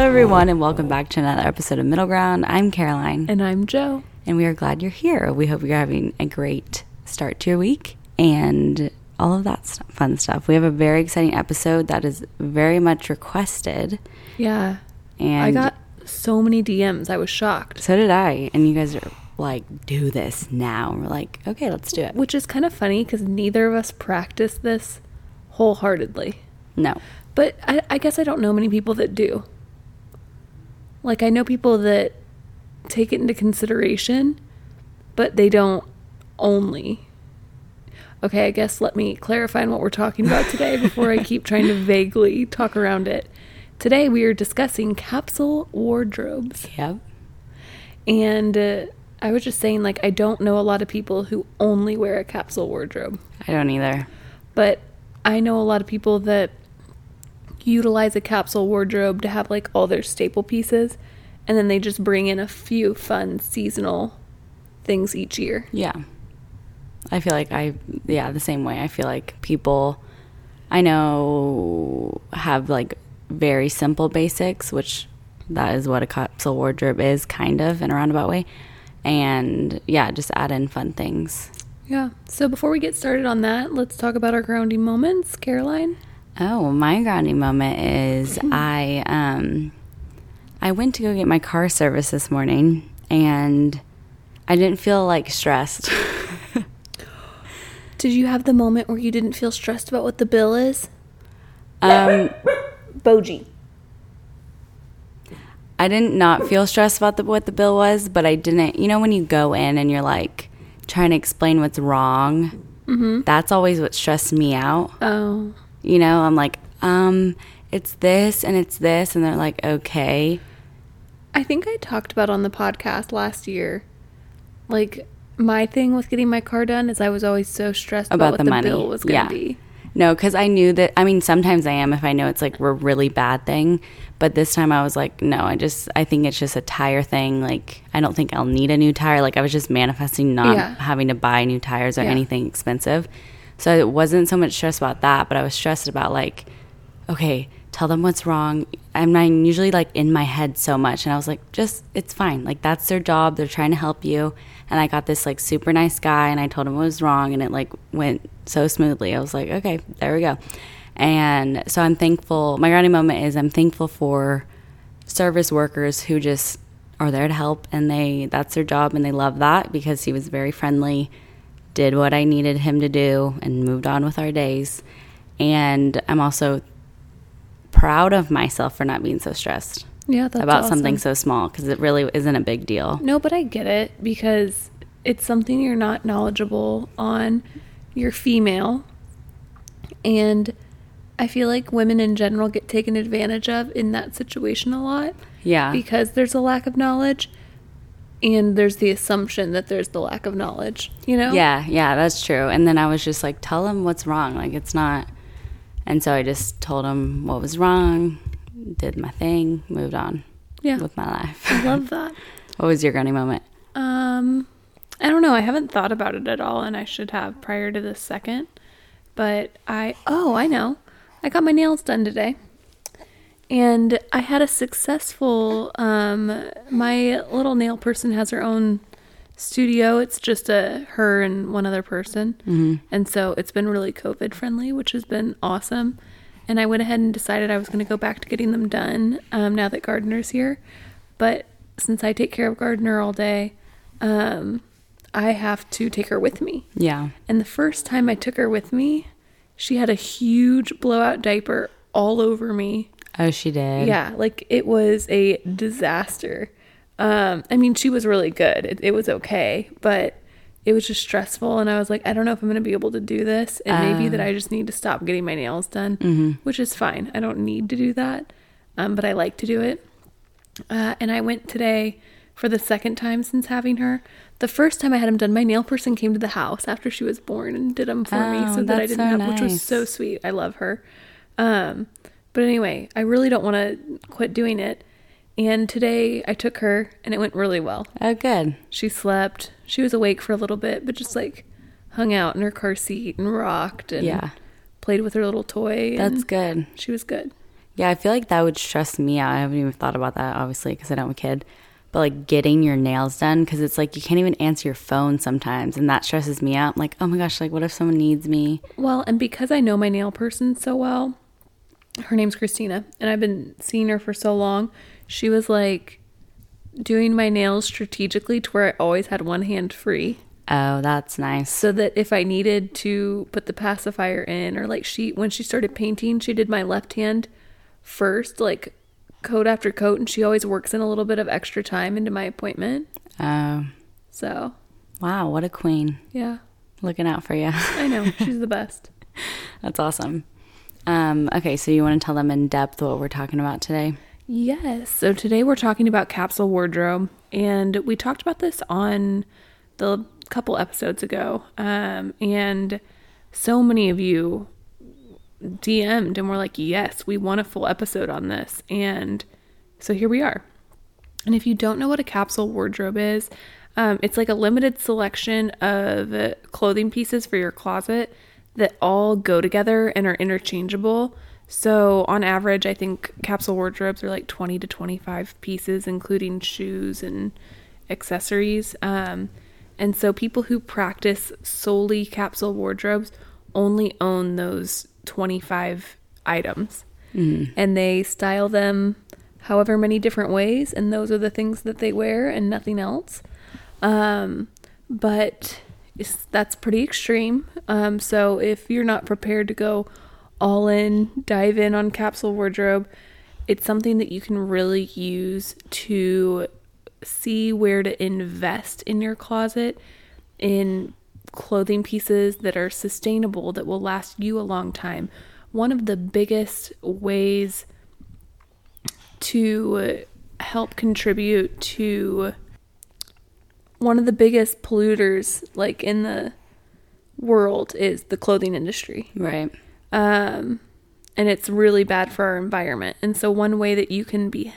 everyone, and welcome back to another episode of Middle Ground. I'm Caroline, And I'm Joe. and we are glad you're here. We hope you're having a great start to your week and all of that fun stuff. We have a very exciting episode that is very much requested, Yeah. and I got so many DMs. I was shocked. so did I. And you guys are like, "Do this now." And we're like, "Okay, let's do it." Which is kind of funny because neither of us practice this wholeheartedly. No, But I, I guess I don't know many people that do. Like, I know people that take it into consideration, but they don't only. Okay, I guess let me clarify on what we're talking about today before I keep trying to vaguely talk around it. Today we are discussing capsule wardrobes. yep, And uh, I was just saying, like, I don't know a lot of people who only wear a capsule wardrobe, I don't either. but I know a lot of people that utilize a capsule wardrobe to have like all their staple pieces, and then they just bring in a few fun seasonal things each year. Yeah. I feel like I, yeah, the same way. I feel like people I know have like very simple basics, which that is what a capsule wardrobe is, kind of in a roundabout way. And yeah, just add in fun things. Yeah. So before we get started on that, let's talk about our grounding moments, Caroline. Oh, my grounding moment is I um I went to go get my car service this morning and I didn't feel like stressed. Did you have the moment where you didn't feel stressed about what the bill is? um Boji. I didn't not feel stressed about the, what the bill was, but I didn't. You know, when you go in and you're like trying to explain what's wrong, that's always what stressed me out. Oh. You know, I'm like, um, it's this and it's this, and they're like, okay, I think I talked about on the podcast last year. Like my thing with getting my car done is I was always so stressed about, About what the the, money. bill was going Yeah. to be. no, because I knew that. I mean, sometimes I am if I know it's like a really bad thing, but this time I was like, no, I just, I think it's just a tire thing. Like, I don't think I'll need a new tire. Like, I was just manifesting not Yeah. having to buy new tires or Yeah. anything expensive. So it wasn't so much stress about that, but I was stressed about like, okay, tell them what's wrong. I'm not usually like in my head so much. And I was like, just, it's fine. Like, that's their job. They're trying to help you. And I got this like super nice guy and I told him what was wrong and it like went so smoothly. I was like, okay, there we go. And so I'm thankful. My grounding moment is I'm thankful for service workers who just are there to help and they that's their job and they love that because he was very friendly did what i needed him to do and moved on with our days and i'm also proud of myself for not being so stressed Yeah, about awesome. something so small because it really isn't a big deal No, but I get it because it's something you're not knowledgeable on. You're female. And I feel like women in general get taken advantage of in that situation a lot yeah because there's a lack of knowledge and there's the assumption that there's the lack of knowledge, you know? Yeah, yeah, that's true. And then I was just like, tell him what's wrong. Like, it's not. And so I just told him what was wrong, did my thing, moved on Yeah. with my life. I love that. what was your grounding moment? Um, I don't know. I haven't thought about it at all, and I should have prior to this second. But I, oh, I know. I got my nails done today, and I had a successful. Um, my little nail person has her own studio. It's just a her and one other person, and so it's been really COVID friendly, which has been awesome. And I went ahead and decided I was going to go back to getting them done um, now that Gardner's here. But since I take care of Gardner all day, um, I have to take her with me. Yeah. And the first time I took her with me, she had a huge blowout diaper all over me. Oh, she did. Yeah, like it was a disaster. Um, I mean, she was really good. It, it was okay, but it was just stressful. And I was like, I don't know if I'm going to be able to do this. It may be that I just need to stop getting my nails done, which is fine. I don't need to do that, um, but I like to do it. Uh, and I went today for the second time since having her. The first time I had them done, my nail person came to the house after she was born and did them for me Oh, so that I didn't so have, which was so sweet. I love her. Um, but anyway, I really don't want to quit doing it. And today I took her and it went really well. Oh, good. She slept. She was awake for a little bit, but just like hung out in her car seat and rocked and Yeah. played with her little toy. That's good. She was good. Yeah, I feel like that would stress me out. I haven't even thought about that, obviously, because I don't have a kid. But like getting your nails done, because it's like you can't even answer your phone sometimes, and that stresses me out. I'm like, oh my gosh, like what if someone needs me? Well, and because I know my nail person so well, her name's Christina, and I've been seeing her for so long, she was like doing my nails strategically to where I always had one hand free. Oh, that's nice. so that if I needed to put the pacifier in or like she when she started painting, she did my left hand first, like coat after coat, and she always works in a little bit of extra time into my appointment. Oh, So wow, what a queen. yeah, Looking out for you. I know she's the best. that's awesome. Um, okay, so you want to tell them in depth what we're talking about today? Yes. So today we're talking about capsule wardrobe, and we talked about this on the couple episodes ago. Um, and so many of you DM'd and were like, "Yes, we want a full episode on this." And so here we are. And if you don't know what a capsule wardrobe is, um, it's like a limited selection of clothing pieces for your closet that all go together and are interchangeable. So, on average, I think capsule wardrobes are like 20 to 25 pieces, including shoes and accessories. Um, and so, people who practice solely capsule wardrobes only own those 25 items and they style them however many different ways and those are the things that they wear and nothing else um, but that's pretty extreme um, so if you're not prepared to go all in dive in on capsule wardrobe it's something that you can really use to see where to invest in your closet in clothing pieces that are sustainable that will last you a long time. One of the biggest ways to help contribute to one of the biggest polluters like in the world is the clothing industry Right. um, and it's really bad for our environment. And so, one way that you can be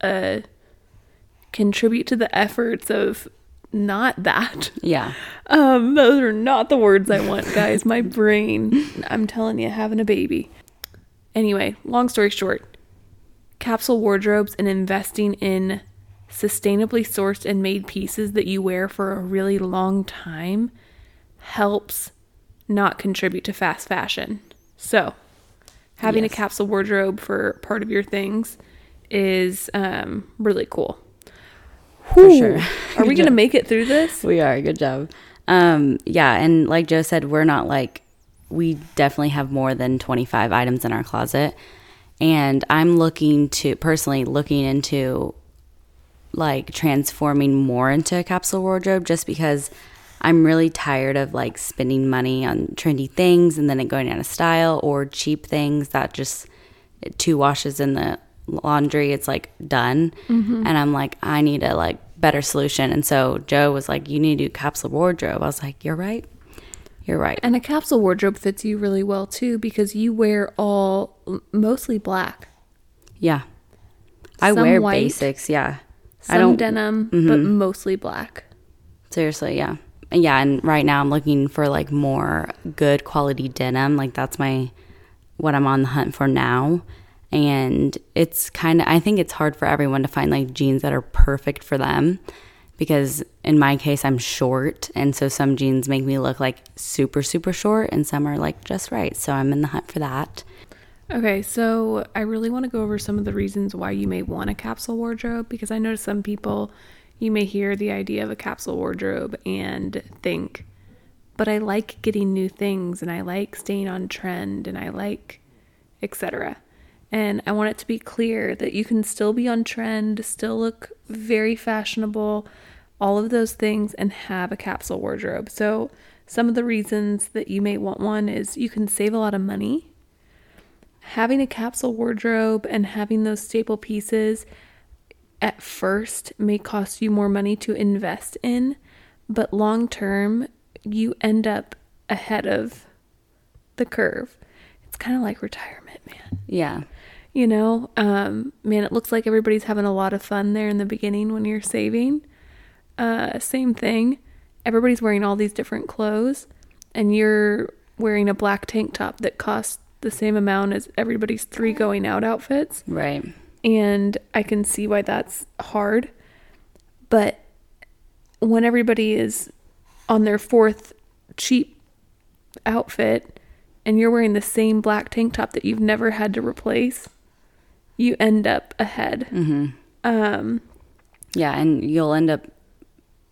uh, contribute to the efforts of not that. Yeah. Um, those are not the words I want, guys. My brain, I'm telling you, having a baby. Anyway, long story short, capsule wardrobes and investing in sustainably sourced and made pieces that you wear for a really long time helps not contribute to fast fashion. So, having Yes. a capsule wardrobe for part of your things is um, really cool. For Whew. sure. Are we going to make it through this? We are. Good job. Um, yeah, and like Joe said, we're not like we definitely have more than 25 items in our closet. And I'm looking to personally looking into like transforming more into a capsule wardrobe just because I'm really tired of like spending money on trendy things and then it going out of style or cheap things that just two washes in the laundry it's like done. Mm-hmm. And I'm like I need a like better solution. And so Joe was like you need to do capsule wardrobe. I was like you're right. You're right. And a capsule wardrobe fits you really well too because you wear all mostly black. yeah. I wear white, basics yeah Some denim, but mm-hmm. mostly black. Seriously, yeah. Yeah, and right now I'm looking for like more good quality denim. Like that's my what I'm on the hunt for now. And it's kind of I think it's hard for everyone to find like jeans that are perfect for them because in my case I'm short and so some jeans make me look like super super short and some are like just right. So I'm in the hunt for that. Okay, so I really want to go over some of the reasons why you may want a capsule wardrobe because I know some people you may hear the idea of a capsule wardrobe and think, but I like getting new things and I like staying on trend and I like etc. And I want it to be clear that you can still be on trend, still look very fashionable, all of those things, and have a capsule wardrobe. So, some of the reasons that you may want one is you can save a lot of money having a capsule wardrobe and having those staple pieces at first may cost you more money to invest in, but long term, you end up ahead of the curve. It's kind of like retirement, man. Yeah. You know, um, man, it looks like everybody's having a lot of fun there in the beginning when you're saving. Uh, same thing. Everybody's wearing all these different clothes, and you're wearing a black tank top that costs the same amount as everybody's three going out outfits. Right. And I can see why that's hard. But when everybody is on their fourth cheap outfit and you're wearing the same black tank top that you've never had to replace, you end up ahead. Mm-hmm. Um, Yeah, and you'll end up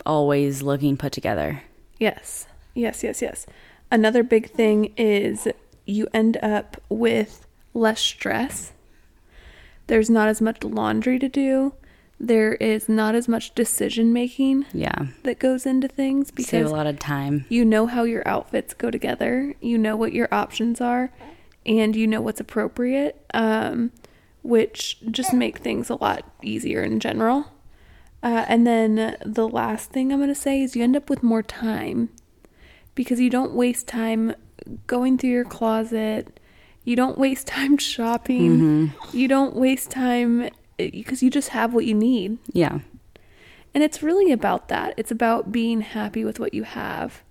always looking put together. Yes. Yes, yes, yes. Another big thing is you end up with less stress. There's not as much laundry to do. There is not as much decision making Yeah. that goes into things because Save a lot of time. you know how your outfits go together. You know what your options are and you know what's appropriate, um, which just make things a lot easier in general. Uh, and then the last thing I'm going to say is you end up with more time because you don't waste time going through your closet. You don't waste time shopping. Mm-hmm. You don't waste time uh, because you just have what you need. Yeah. And it's really about that. It's about being happy with what you have.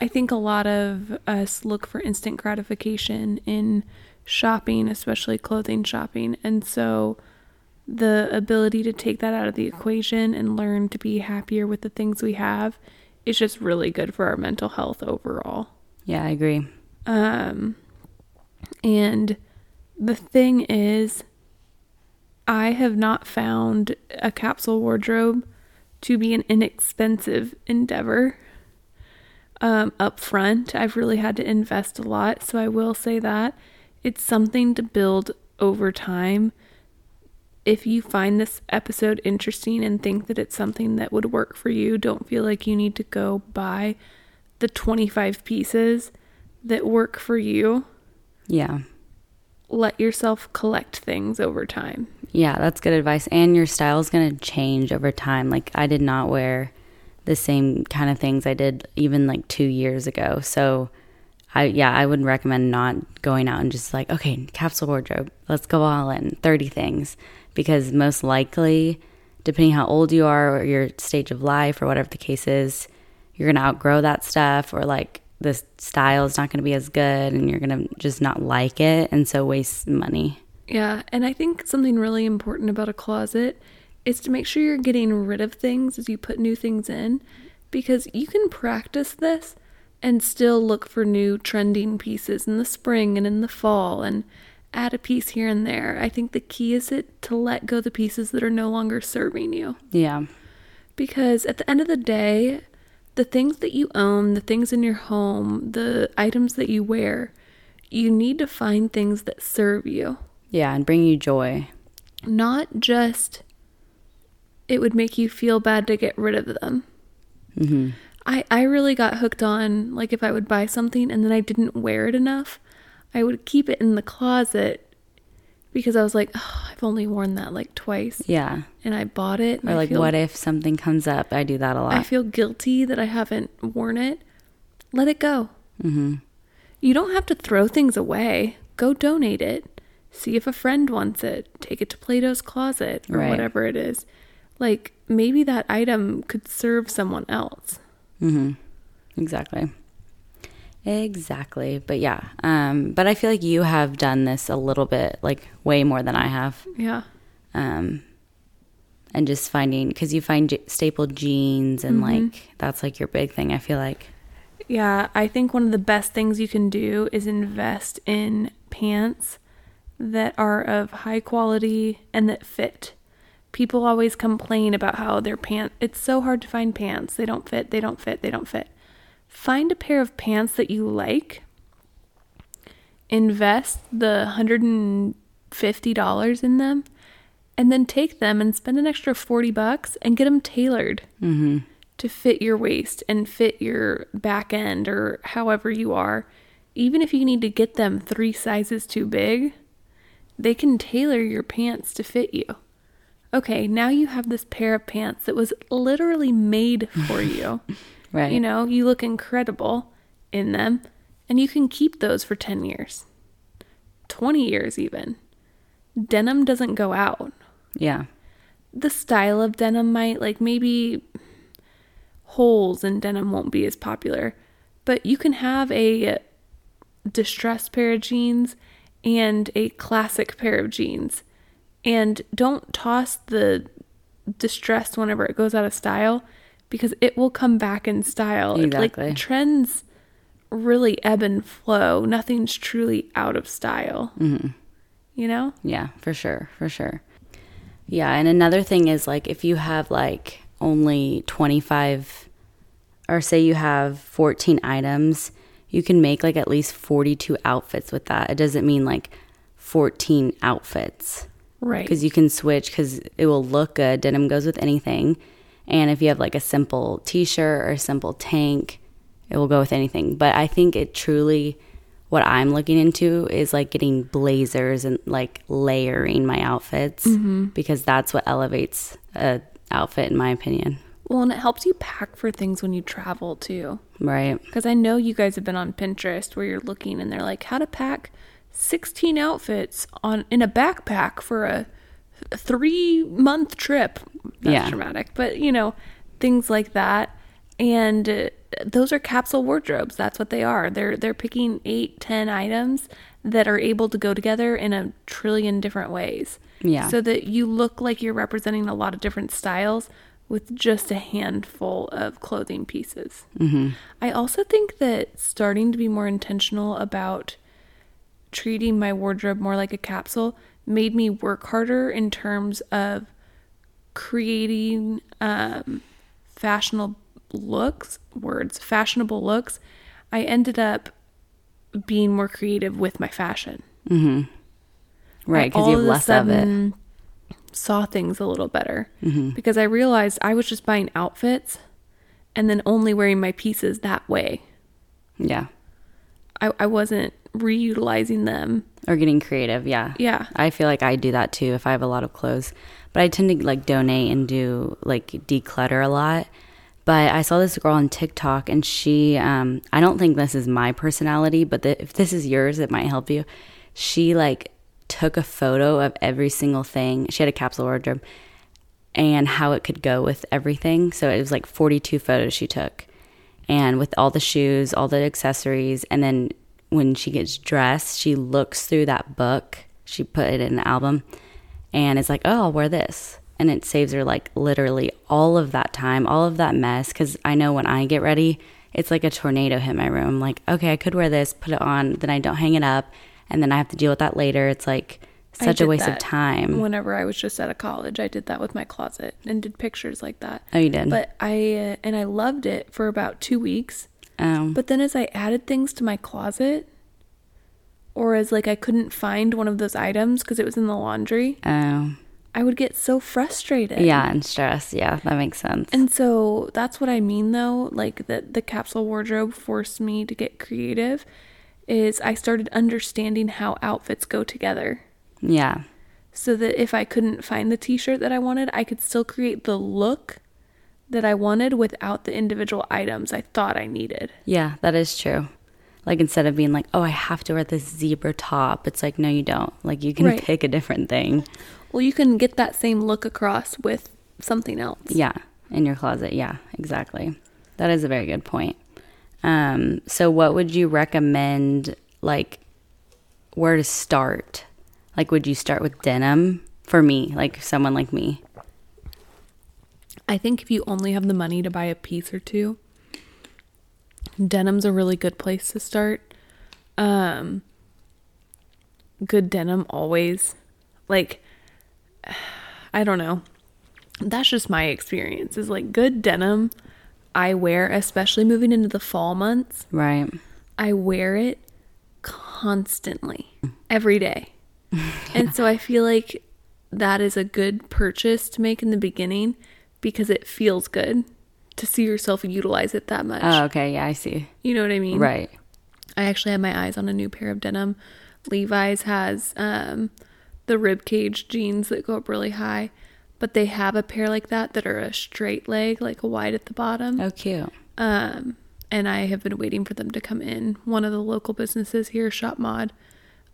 I think a lot of us look for instant gratification in shopping, especially clothing shopping. And so the ability to take that out of the equation and learn to be happier with the things we have is just really good for our mental health overall. Yeah, I agree. Um, and the thing is, I have not found a capsule wardrobe to be an inexpensive endeavor. Um, up front, I've really had to invest a lot, so I will say that it's something to build over time. If you find this episode interesting and think that it's something that would work for you, don't feel like you need to go buy the 25 pieces that work for you. Yeah. Let yourself collect things over time. Yeah, that's good advice. And your style is going to change over time. Like, I did not wear the same kind of things I did even like two years ago. So, I, yeah, I would recommend not going out and just like, okay, capsule wardrobe, let's go all in 30 things. Because most likely, depending how old you are or your stage of life or whatever the case is, you're going to outgrow that stuff or like the style is not going to be as good and you're going to just not like it. And so waste money. Yeah, and I think something really important about a closet is to make sure you're getting rid of things as you put new things in because you can practice this and still look for new trending pieces in the spring and in the fall and add a piece here and there. I think the key is it to let go the pieces that are no longer serving you. Yeah. Because at the end of the day, the things that you own, the things in your home, the items that you wear, you need to find things that serve you. Yeah. And bring you joy. Not just it would make you feel bad to get rid of them. hmm I, I really got hooked on like if I would buy something and then I didn't wear it enough, I would keep it in the closet because I was like, oh, only worn that like twice Yeah. and I bought it. and Or I like, feel- what if something comes up? I do that a lot. I feel guilty that I haven't worn it. Let it go. hmm You don't have to throw things away. Go donate it. See if a friend wants it. Take it to Plato's closet or Right. whatever it is. Like maybe that item could serve someone else. hmm Exactly. Exactly. But yeah. Um, but I feel like you have done this a little bit, like way more than I have. Yeah. Um, and just finding, because you find j- stapled jeans and like, that's like your big thing, I feel like. Yeah, I think one of the best things you can do is invest in pants that are of high quality and that fit. People always complain about how their pants it's so hard to find pants. They don't fit, they don't fit, they don't fit. Find a pair of pants that you like. Invest the $150 in them and then take them and spend an extra 40 bucks and get them tailored hmm to fit your waist and fit your back end or however you are, even if you need to get them three sizes too big, they can tailor your pants to fit you. Okay, now you have this pair of pants that was literally made for you. Right. You know, you look incredible in them, and you can keep those for 10 years, 20 years even. Denim doesn't go out Yeah. the style of denim might like maybe holes in denim won't be as popular but you can have a distressed pair of jeans and a classic pair of jeans. And don't toss the distressed whenever it goes out of style because it will come back in style. Exactly. Like trends really ebb and flow. Nothing's truly out of style. Mm-hmm. You know? Yeah, for sure, for sure. Yeah, and another thing is like if you have like only 25 or say you have 14 items, you can make like at least 42 outfits with that. It doesn't mean like 14 outfits. Right. Because you can switch because it will look good. Denim goes with anything. And if you have like a simple t shirt or a simple tank, it will go with anything. But I think it truly, what I'm looking into is like getting blazers and like layering my outfits mm-hmm. because that's what elevates a outfit, in my opinion. Well, and it helps you pack for things when you travel too. Right. Because I know you guys have been on Pinterest where you're looking and they're like, how to pack 16 outfits on in a backpack for a three month trip. That's Yeah. dramatic, but you know, things like that. And uh, those are capsule wardrobes. That's what they are. They're they're picking eight, ten items that are able to go together in a trillion different ways. Yeah. So that you look like you're representing a lot of different styles with just a handful of clothing pieces. Mm-hmm. I also think that starting to be more intentional about treating my wardrobe more like a capsule made me work harder in terms of creating um, fashionable looks, words, fashionable looks. I ended up being more creative with my fashion. Mm-hmm. Right. Because you have less of it. Saw things a little better because I realized I was just buying outfits and then only wearing my pieces that way. Yeah. I, I wasn't reutilizing them. Or getting creative. Yeah. Yeah. I feel like I do that too if I have a lot of clothes. But I tend to like donate and do like declutter a lot. But I saw this girl on TikTok and she, um, I don't think this is my personality, but the, if this is yours, it might help you. She like took a photo of every single thing. She had a capsule wardrobe and how it could go with everything. So it was like 42 photos she took. And with all the shoes, all the accessories, and then when she gets dressed, she looks through that book. She put it in an album and it's like, "Oh, I'll wear this." And it saves her like literally all of that time, all of that mess cuz I know when I get ready, it's like a tornado hit my room. Like, "Okay, I could wear this, put it on, then I don't hang it up, and then I have to deal with that later." It's like such a waste of time. Whenever I was just out of college, I did that with my closet and did pictures like that. Oh, you did? But I uh, and I loved it for about 2 weeks. Um, But then as I added things to my closet or as like I couldn't find one of those items because it was in the laundry, oh, I would get so frustrated. yeah, and stress. Yeah, that makes sense. And so that's what I mean though, like that the capsule wardrobe forced me to get creative is I started understanding how outfits go together. yeah. So that if I couldn't find the t-shirt that I wanted, I could still create the look that I wanted without the individual items I thought I needed. Yeah, that is true. Like instead of being like, "Oh, I have to wear this zebra top," it's like, "No, you don't." Like you can Right. pick a different thing. Well, you can get that same look across with something else. Yeah, in your closet. Yeah, exactly. That is a very good point. Um, so what would you recommend like where to start? Like would you start with denim for me, like someone like me? I think if you only have the money to buy a piece or two, denim's a really good place to start. Um good denim always. Like I don't know. That's just my experience. Is like good denim I wear especially moving into the fall months. Right. I wear it constantly every day. And so I feel like that is a good purchase to make in the beginning because it feels good to see yourself utilize it that much. Oh, okay. Yeah, I see. you know what I mean? Right. I actually had my eyes on a new pair of denim. Levi's has um, the rib cage jeans that go up really high, but they have a pair like that that are a straight leg, like a wide at the bottom. Oh, cute. Um, and I have been waiting for them to come in. One of the local businesses here, Shop Mod,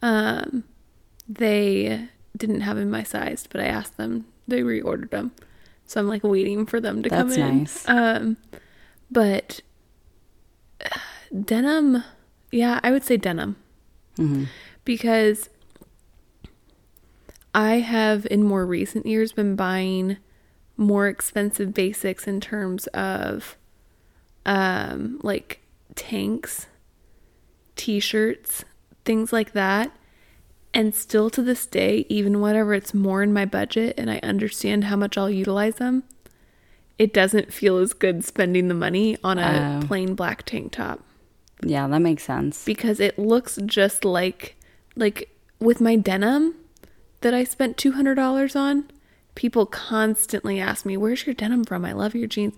um, they didn't have in my size, but I asked them. They reordered them, so I'm like waiting for them to come That's in. nice. Um, but uh, denim, yeah, I would say denim. because I have in more recent years been buying more expensive basics in terms of um like tanks, t-shirts, things like that. And still to this day, even whenever it's more in my budget and I understand how much I'll utilize them, it doesn't feel as good spending the money on a Oh. plain black tank top Yeah, that makes sense. because it looks just like like with my denim that I spent $200 on people constantly ask me where's your denim from I love your jeans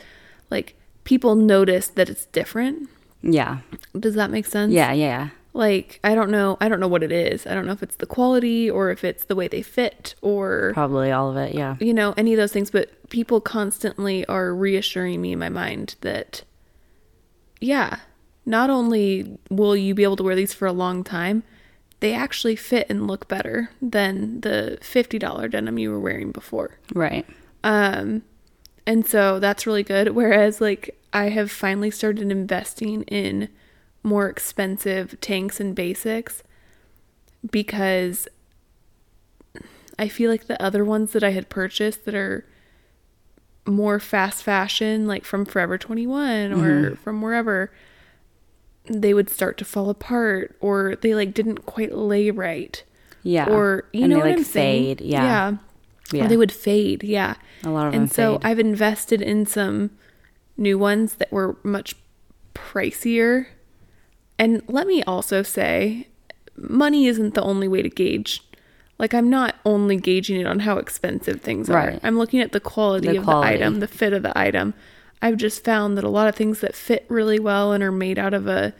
like people notice that it's different Yeah. does that make sense Yeah, yeah. Like I don't know I don't know what it is I don't know if it's the quality or if it's the way they fit or Probably all of it. Yeah. you know any of those things but people constantly are reassuring me in my mind that yeah not only will you be able to wear these for a long time they actually fit and look better than the $50 denim you were wearing before Right. um and so that's really good whereas like i have finally started investing in more expensive tanks and basics because i feel like the other ones that i had purchased that are more fast fashion like from forever 21 or mm-hmm. from wherever they would start to fall apart or they like didn't quite lay right Yeah. or you And know they, what like, I'm saying? fade, yeah. yeah. Yeah. Or they would fade, yeah. A lot of and them so fade. I've invested in some new ones that were much pricier. And let me also say, money isn't the only way to gauge. Like I'm not only gauging it on how expensive things are. I'm looking at the quality The of quality. the item, the fit of the item. I've just found that a lot of things that fit really well and are made out of a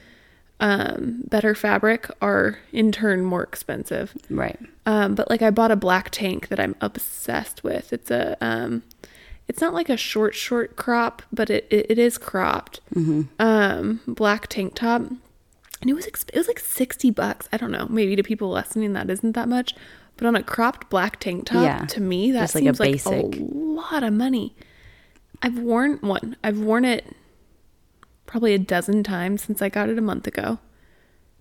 um, better fabric are in turn more expensive. right. Um, but like I bought a black tank that I'm obsessed with. It's a um, it's not like a short short crop, but it it, it is cropped. Um, black tank top, and it was exp- it was like sixty bucks. I don't know. Maybe to people listening that isn't that much, but on a cropped black tank top, Yeah. to me that Just like a seems like a lot of money. I've worn one. I've worn it probably a dozen times since I got it a month ago.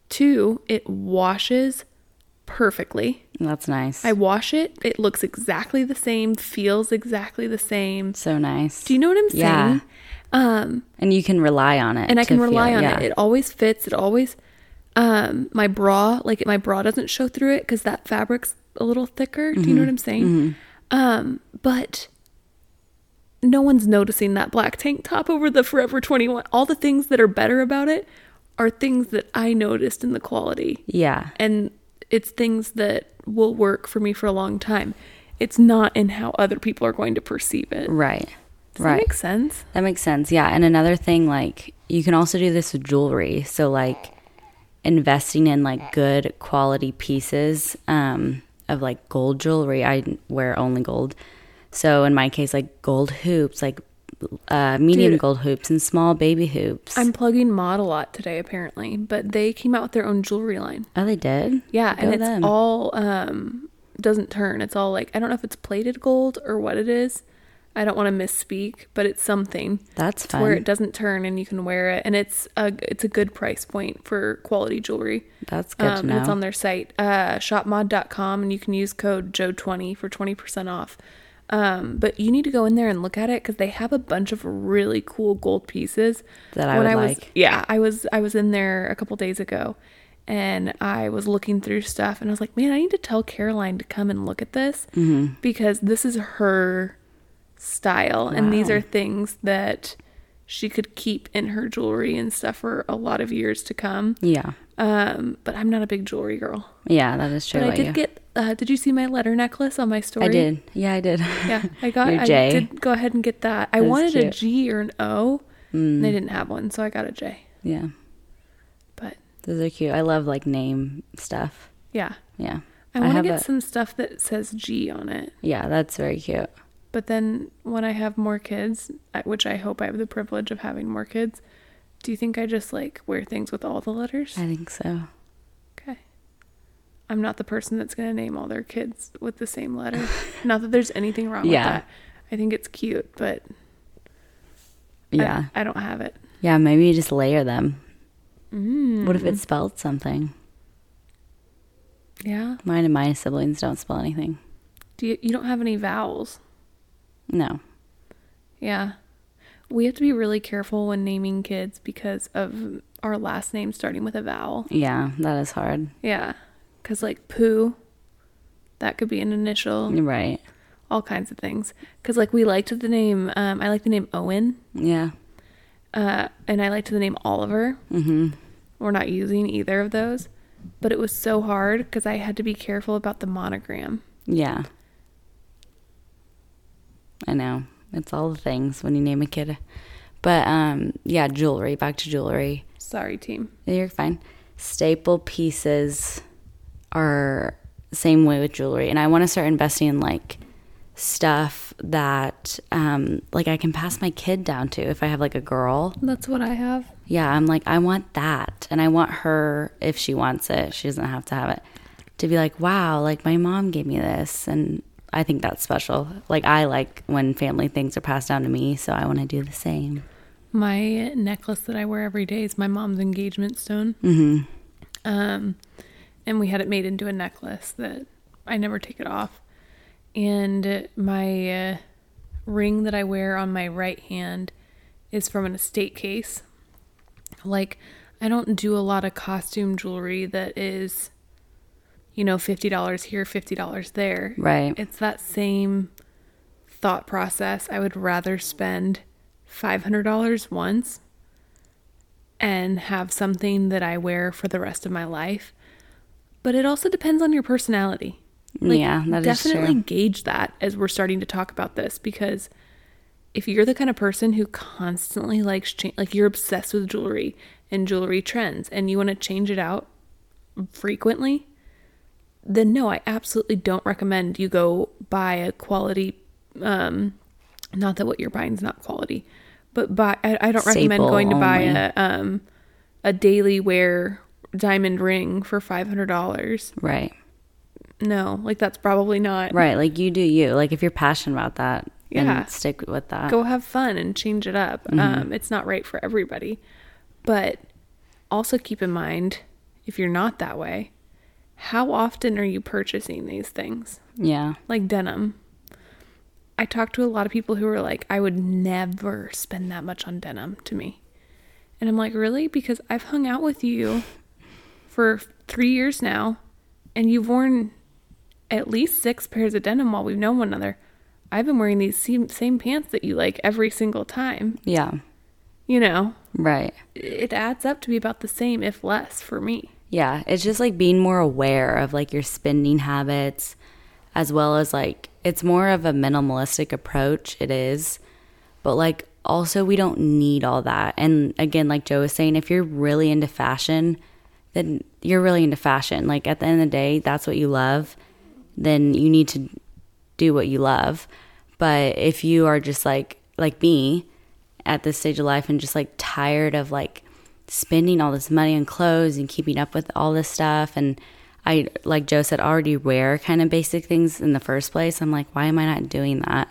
Two, it washes perfectly. That's nice. I wash it, it looks exactly the same, feels exactly the same. so nice. Do you know what I'm saying? Um, And you can rely on it. and I can feel- rely on yeah. it. It always fits. It always um my bra, like my bra doesn't show through it cuz that fabric's a little thicker. Do you Mm-hmm. know what I'm saying? Um, but no one's noticing that black tank top over the Forever 21. All the things that are better about it are things that I noticed in the quality Yeah. and it's things that will work for me for a long time. It's not in how other people are going to perceive it. Right. Does right. that make sense? That makes sense. Yeah. And another thing, like, you can also do this with jewelry. So, like, investing in like good quality pieces um, of like gold jewelry. I wear only gold. So, in my case, like gold hoops, like uh, medium Dude. gold hoops and small baby hoops. I'm plugging Mod a lot today, apparently, but they came out with their own jewelry line. oh, they did? Yeah, Go and it's them. all um doesn't turn. It's all like I don't know if it's plated gold or what it is. I don't want to misspeak, but it's something That's to where it doesn't turn and you can wear it, and it's a it's a good price point for quality jewelry. That's good to Um, know. it's on their site, uh, shopmod.com, and you can use code Joe20 for 20% off. Um, but you need to go in there and look at it because they have a bunch of really cool gold pieces That I would was, like. Yeah, I was I was in there a couple days ago, and I was looking through stuff, and I was like, man, I need to tell Caroline to come and look at this Mm-hmm. because this is her style, and these are things that she could keep in her jewelry and stuff for a lot of years to come. yeah. Um, but I'm not a big jewelry girl. Yeah, that is true. But I did you. get. Uh, did you see my letter necklace on my story? I did. Yeah, I did. Yeah, I got. I did go ahead and get that. I wanted a. G or an O, and Mm, they didn't have one, so I got a J. yeah. But Those are cute. I love like name stuff. yeah, Yeah. I I want to get a- some stuff that says G on it. Yeah, that's very cute. But then when I have more kids, which I hope I have the privilege of having more kids, do you think I just like wear things with all the letters? I think so. Okay. I'm not the person that's going to name all their kids with the same letter. not that there's anything wrong Yeah. with that. I think it's cute, but I- Yeah. I, don't have it. Yeah, maybe you just layer them. Mm. What if it spelled something? Yeah. Mine and my siblings don't spell anything. Do you, you don't have any vowels? No. Yeah. We have to be really careful when naming kids because of our last name starting with a vowel. Yeah, that is hard. Yeah. Because, like, poo, that could be an initial, Right. all kinds of things. Because, like, we liked the name, um, I like the name Owen, Yeah. uh, and I liked the name Oliver. Mm-hmm. We're not using either of those. But it was so hard because I had to be careful about the monogram. Yeah. I know. It's all the things when you name a kid. But um yeah, jewelry, back to jewelry. Sorry, team. You're fine. Staple pieces are same way with jewelry. And I want to start investing in like stuff that um like I can pass my kid down to if I have like a girl. That's what I have. Yeah, I'm like I want that and I want her if she wants it, she doesn't have to have it. To be like, "Wow, like my mom gave me this." And I think that's special. Like I like when family things are passed down to me, so I want to do the same. My necklace that I wear every day is my mom's engagement stone. Mhm. Um, and we had it made into a necklace that I never take it off. And my uh, ring that I wear on my right hand is from an estate case. Like, I don't do a lot of costume jewelry that is, you know, $50 here, $50 there. Right. It's that same thought process. I would rather spend $500 once and have something that I wear for the rest of my life. But it also depends on your personality. Mm, yeah, that is definitely gauge that as we're starting to talk about this because if you're the kind of person who constantly likes change, like you're obsessed with jewelry and jewelry trends and you want to change it out frequently, then no, I absolutely don't recommend you go buy a quality. Um, not that what you're buying is not quality, but buy. I, I don't recommend going to buy only. a um a daily wear diamond ring for five hundred dollars. Right. No, like that's probably not. Right. Like you do you. Like if you're passionate about that, Yeah. stick with that. Go have fun and change it up. Um, it's not right for everybody, but also keep in mind if you're not that way, how often are you purchasing these things? Yeah. Like denim. I talked to a lot of people who were like, I would never spend that much on denim to me. And I'm like, really? Because I've hung out with you for three years now, and you've worn at least six pairs of denim while we've known one another. I've been wearing these same, same pants that you like every single time. Yeah. You know, Right. it adds up to be about the same, if less, for me. Yeah, it's just like being more aware of like your spending habits as well as like it's more of a minimalistic approach it is. But like also we don't need all that. And again, like Joe was saying, if you're really into fashion, then you're really into fashion. Like at the end of the day, that's what you love, then you need to do what you love. But if you are just like like me at this stage of life and just like tired of like spending all this money on clothes and keeping up with all this stuff and I like Joe said already wear kind of basic things in the first place. I'm like, why am I not doing that?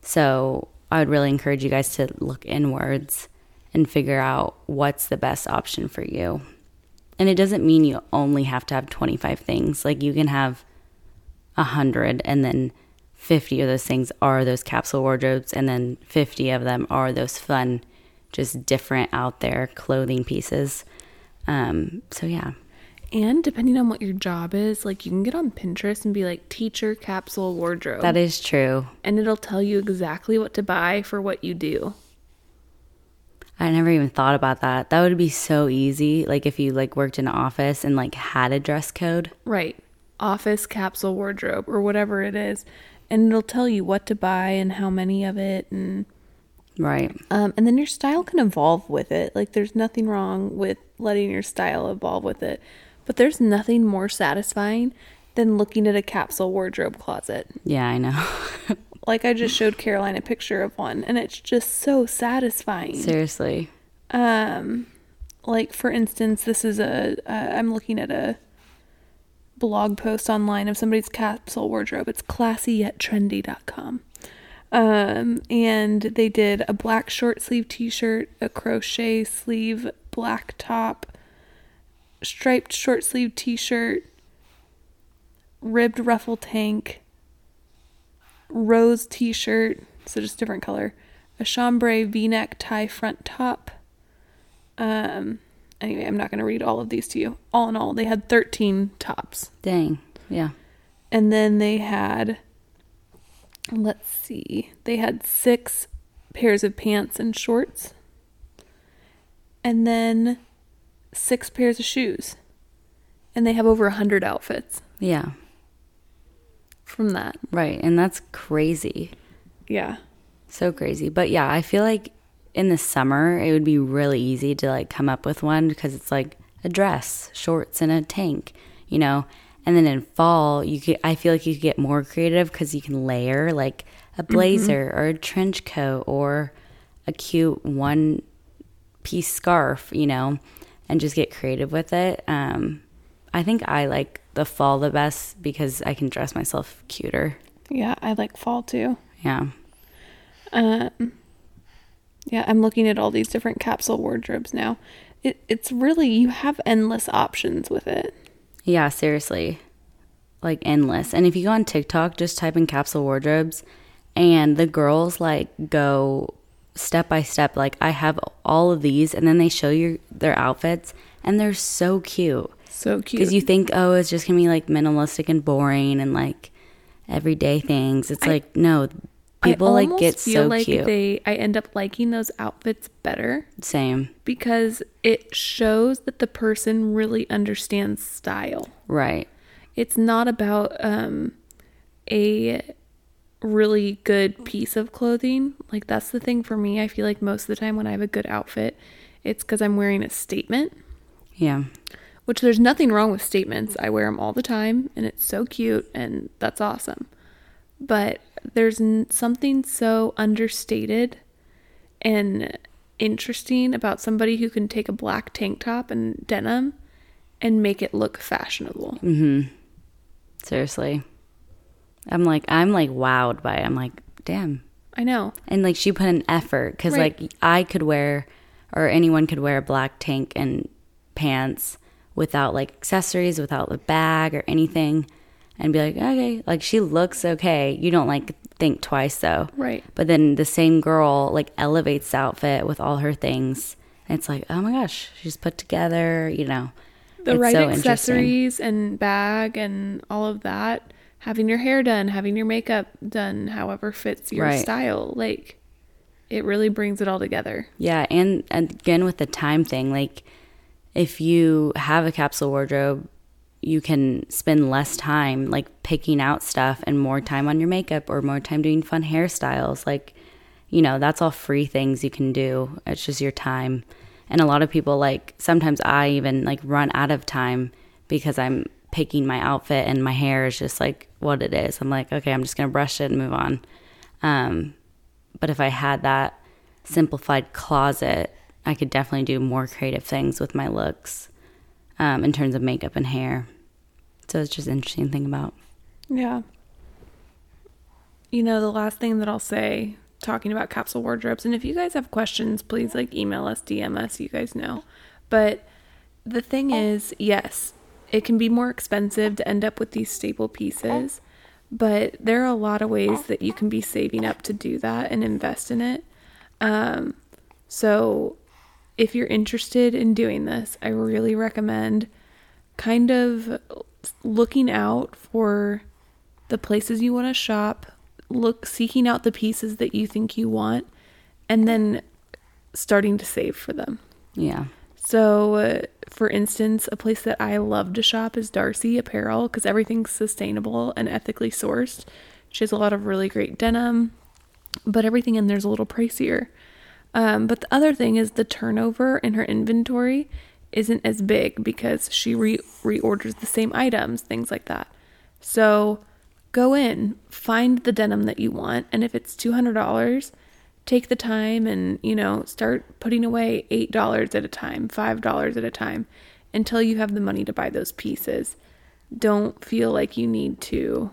So I would really encourage you guys to look inwards and figure out what's the best option for you. And it doesn't mean you only have to have 25 things. Like you can have a hundred and then 50 of those things are those capsule wardrobes and then 50 of them are those fun just different out there clothing pieces um so yeah And depending on what your job is, like you can get on Pinterest and be like teacher capsule wardrobe. that is true and it'll tell you exactly what to buy for what you do. i never even thought about that that would be so easy like if you like worked in an office and like had a dress code Right. Office capsule wardrobe or whatever it is. And it'll tell you what to buy and how many of it and right um and then your style can evolve with it. Like there's nothing wrong with letting your style evolve with it. But there's nothing more satisfying than looking at a capsule wardrobe closet. yeah i know Like I just showed Caroline a picture of one and it's just so satisfying. seriously Um, like for instance, this is a uh, I'm looking at a blog post online of somebody's capsule wardrobe. It's classyyet Um, and they did a black short sleeve t-shirt, a crochet sleeve black top, striped short sleeve t-shirt, ribbed ruffle tank, rose t shirt, so just different color, a chambray v neck tie front top. Um, anyway, I'm not going to read all of these to you. All in all, they had 13 tops. Dang. Yeah. And then they had, let's see, they had six pairs of pants and shorts. And then six pairs of shoes. And they have over a 100 outfits Yeah. from that. Right. And that's crazy. Yeah. So crazy. But yeah, I feel like in the summer it would be really easy to like come up with one because it's like a dress, shorts, and a tank, you know. And then in fall, you could I feel like you could get more creative because you can layer like a blazer or a trench coat or a cute one piece scarf, you know, and just get creative with it. Um, I think I like the fall the best because I can dress myself cuter. Yeah, I like fall too. Yeah. Um, yeah, I'm looking at all these different capsule wardrobes now. It, it's really, you have endless options with it. Yeah, seriously. Like endless. And if you go on TikTok, just type in capsule wardrobes and the girls like go step by step like I have all of these and then they show you their outfits and they're so cute. So cute. Cuz you think oh it's just going to be like minimalistic and boring and like everyday things. It's like no, people like get feel so like cute. They, I end up liking those outfits better Same. because it shows that the person really understands style. Right. It's not about um, a really good piece of clothing. Like that's the thing for me. I feel like most of the time when I have a good outfit, it's because I'm wearing a statement. Yeah. Which there's nothing wrong with statements. I wear them all the time, and it's so cute, and that's awesome. But there's n- something so understated and interesting about somebody who can take a black tank top and denim and make it look fashionable. Mm-hmm. Seriously. I'm like I'm like wowed by it. I'm like, damn. I know. And like she put an effort because Right. like I could wear or anyone could wear a black tank and pants without like accessories, without a bag or anything, and be like, okay, like she looks okay. You don't like think twice though. Right. But then the same girl like elevates the outfit with all her things. And it's like, oh my gosh, she's put together, you know. The It's right so accessories and bag and all of that. Having your hair done, having your makeup done, however fits your Right. style. Like, it really brings it all together. Yeah, and, and again with the time thing, like if you have a capsule wardrobe, you can spend less time like picking out stuff and more time on your makeup or more time doing fun hairstyles. Like, you know, that's all free things you can do. It's just your time. And a lot of people like sometimes I even like run out of time because I'm picking my outfit and my hair is just like what it is. I'm like, okay, I'm just gonna brush it and move on. Um, but if I had that simplified closet, I could definitely do more creative things with my looks um, in terms of makeup and hair. So it's just interesting to think about. Yeah. You know, the last thing that I'll say talking about capsule wardrobes, and if you guys have questions, please like email us, DM us, you guys know. But the thing is, yes, it can be more expensive to end up with these staple pieces, but there are a lot of ways that you can be saving up to do that and invest in it. Um, so if you're interested in doing this, I really recommend kind of looking out for the places you want to shop, look seeking out the pieces that you think you want and then starting to save for them. Yeah. So, uh, for instance, a place that I love to shop is Darcy Apparel because everything's sustainable and ethically sourced. She has a lot of really great denim, but everything in there's a little pricier. Um, but the other thing is the turnover in her inventory isn't as big because she re- reorders the same items, things like that. So go in, find the denim that you want, and if it's $200, take the time and, you know, start putting away $8 at a time, $5 at a time until you have the money to buy those pieces. Don't feel like you need to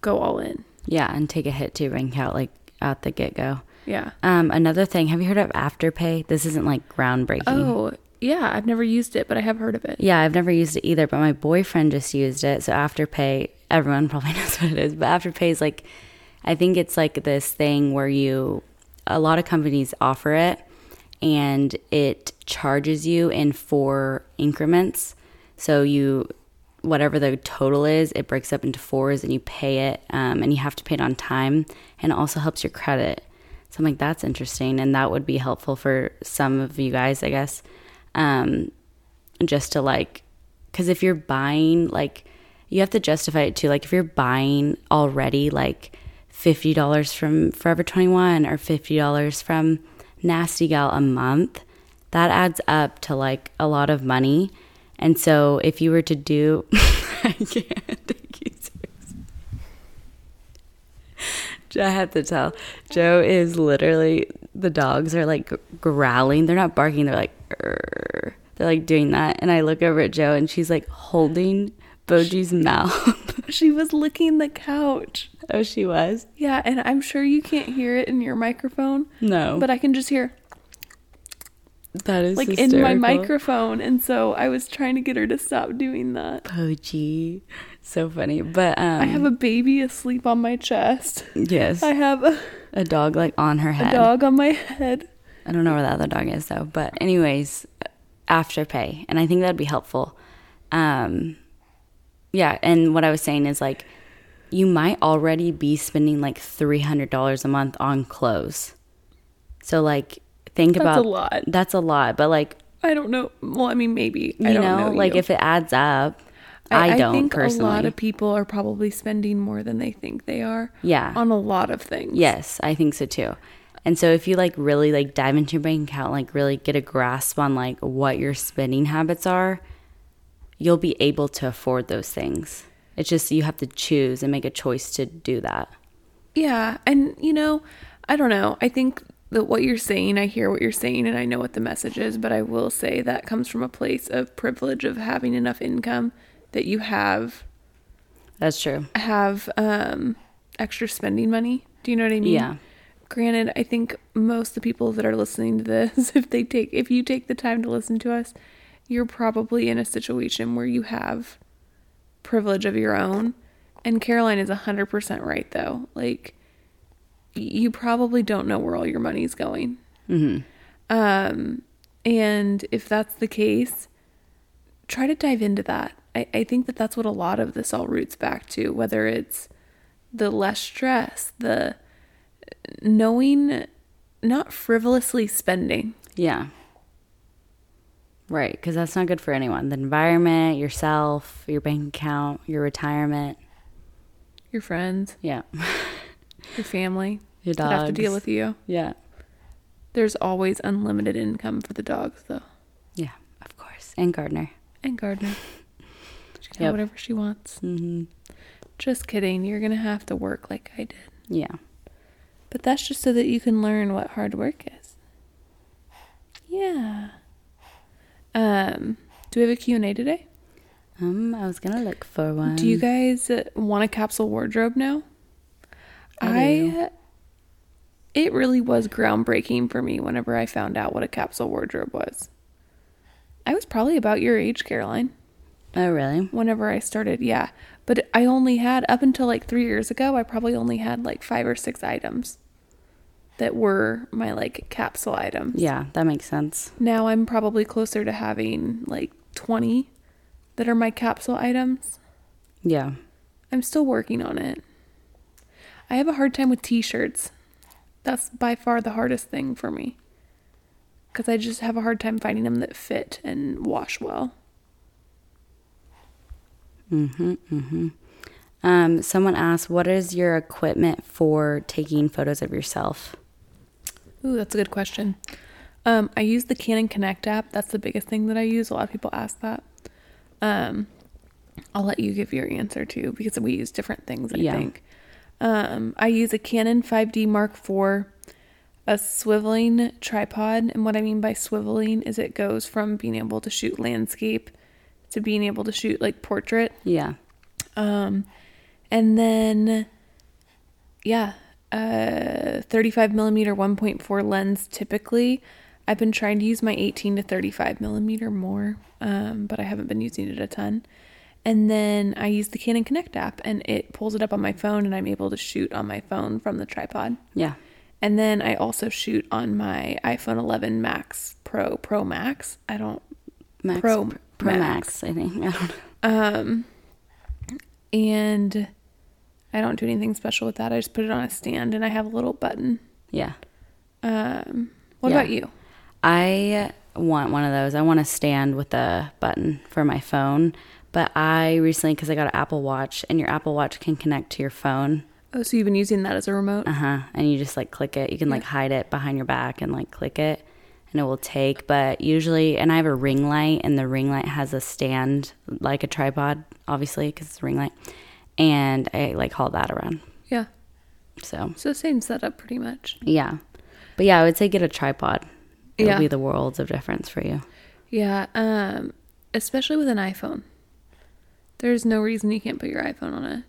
go all in. Yeah, and take a hit to your bank account like at the get go. Yeah. Um, another thing, have you heard of Afterpay? This isn't like groundbreaking. Oh, Yeah, I've never used it, but I have heard of it. Yeah, I've never used it either, but my boyfriend just used it. So Afterpay, everyone probably knows what it is, but Afterpay is like, I think it's like this thing where you, a lot of companies offer it and it charges you in four increments. So you, whatever the total is, it breaks up into fours and you pay it um, and you have to pay it on time and it also helps your credit. So I'm like, that's interesting. And that would be helpful for some of you guys, I guess. Um, just to like, because if you're buying, like, you have to justify it too. Like, if you're buying already, like, $50 from Forever 21 or $50 from Nasty Gal a month, that adds up to like a lot of money. And so if you were to do, I can't take you. I have to tell. Joe is literally, the dogs are like growling. They're not barking, they're like, "Arr." they're like doing that. And I look over at Joe and she's like holding Boji's mouth. She was licking the couch. oh, she was? Yeah, and I'm sure you can't hear it in your microphone, No. but I can just hear that is like in my microphone, and so I was trying to get her to stop doing that. Boji. So funny. But um I have a baby asleep on my chest. yes. I have a, a dog like on her head. a dog on my head. I don't know where the other dog is though. But anyways, afterpay, and I think that'd be helpful. Um, yeah, and what I was saying is like, you might already be spending like three hundred dollars a month on clothes. So like, think That's about a lot. That's a lot, but like, I don't know. Well, I mean, maybe you I don't know, know. like you. if it adds up, I, don't think personally. a lot of people are probably spending more than they think they are. Yeah. on a lot of things. Yes, I think so too. And so if you like really like dive into your bank account, like really get a grasp on like what your spending habits are, you'll be able to afford those things. It's just you have to choose and make a choice to do that. Yeah, and you know, I don't know. I think that what you're saying, I hear what you're saying and I know what the message is, but I will say that comes from a place of privilege of having enough income that you have That's true. have um extra spending money. Do you know what I mean? Yeah. Granted, I think most of the people that are listening to this, if they take if you take the time to listen to us, you're probably in a situation where you have privilege of your own. And Caroline is 100% right though. Like you probably don't know where all your money's going. Mhm. Um and if that's the case, try to dive into that. I, I think that that's what a lot of this all roots back to, whether it's the less stress, the knowing, not frivolously spending. Yeah. Right, cuz that's not good for anyone. The environment, yourself, your bank account, your retirement. Your friends, Yeah. your family Your that have to deal with you. Yeah. There's always unlimited income for the dogs, though, Yeah, of course. And Gardner. and Gardner. She can Yep. have whatever she wants. Mhm. Just kidding. You're gonna have to work like I did, Yeah. But that's just so that you can learn what hard work is. Yeah. Um. Do we have a Q and A today? Um, I was gonna look for one. Do you guys want a capsule wardrobe now? I I. It really was groundbreaking for me whenever I found out what a capsule wardrobe was. I was probably about your age, Caroline, Oh, really? whenever I started. Yeah. But I only had, up until like three years ago, I probably only had like five or six items that were my like capsule items. Yeah, that makes sense. Now I'm probably closer to having like 20 that are my capsule items. Yeah. I'm still working on it. I have a hard time with t shirts. That's by far the hardest thing for me. Because I just have a hard time finding them that fit and wash well. Mm-hmm. Mm-hmm. Um, someone asked, "What is your equipment for taking photos of yourself?" Ooh, that's a good question. Um, I use the Canon Connect app. That's the biggest thing that I use. A lot of people ask that. Um, I'll let you give your answer too because we use different things. I Yeah. think. Um, I use a Canon 5D Mark IV, a swiveling tripod, and what I mean by swiveling is it goes from being able to shoot landscape to being able to shoot like portrait. Yeah. Um, and then, yeah, uh, 35 millimeter 1.4 lens typically. I've been trying to use my 18 to 35 millimeter more, um, but I haven't been using it a ton. And then I use the Canon Connect app and it pulls it up on my phone and I'm able to shoot on my phone from the tripod. Yeah. And then I also shoot on my iPhone 11 Max Pro, Pro Max. I don't, Max, Pro Pro Max. Max. I think. I don't know. um, and I don't do anything special with that. I just put it on a stand and I have a little button. Yeah. Um, what Yeah. about you? I want one of those. I want a stand with a button for my phone. But I recently, because I got an Apple Watch, and your Apple Watch can connect to your phone. Oh, so you've been using that as a remote? Uh huh. And you just like click it. You can like hide it behind your back and like click it, and it will take. But usually, and I have a ring light, and the ring light has a stand like a tripod, obviously, because it's a ring light. And I like haul that around. Yeah. So So same setup pretty much. yeah. But yeah, I would say get a tripod. It'll Yeah. be the worlds of difference for you. Yeah. Um, especially with an iPhone. There's no reason you can't put your iPhone on a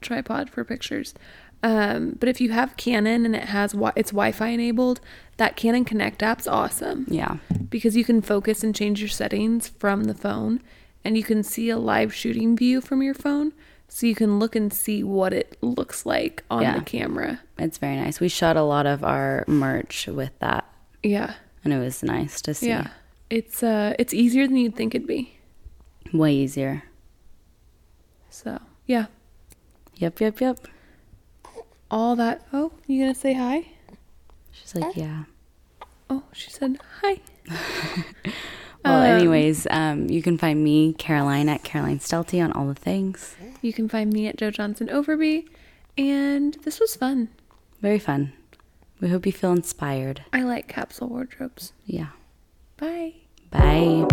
tripod for pictures. Um, but if you have Canon and it has wi- it's Wi-Fi enabled, that Canon Connect app's awesome Yeah. because you can focus and change your settings from the phone, and you can see a live shooting view from your phone, so you can look and see what it looks like on Yeah. the camera. It's very nice. We shot a lot of our merch with that, Yeah, and it was nice to see. yeah. It's uh, it's easier than you'd think it'd be. Way easier. So yeah, Yep, yep, yep. all that. Oh, you gonna say hi? She's like, yeah. Oh, she said hi. Well, Um, anyways, um, you can find me, Caroline, at Caroline Stelty on all the things. You can find me at Joe Johnson Overby, and this was fun. Very fun. We hope you feel inspired. I like capsule wardrobes. Yeah. Bye. Bye.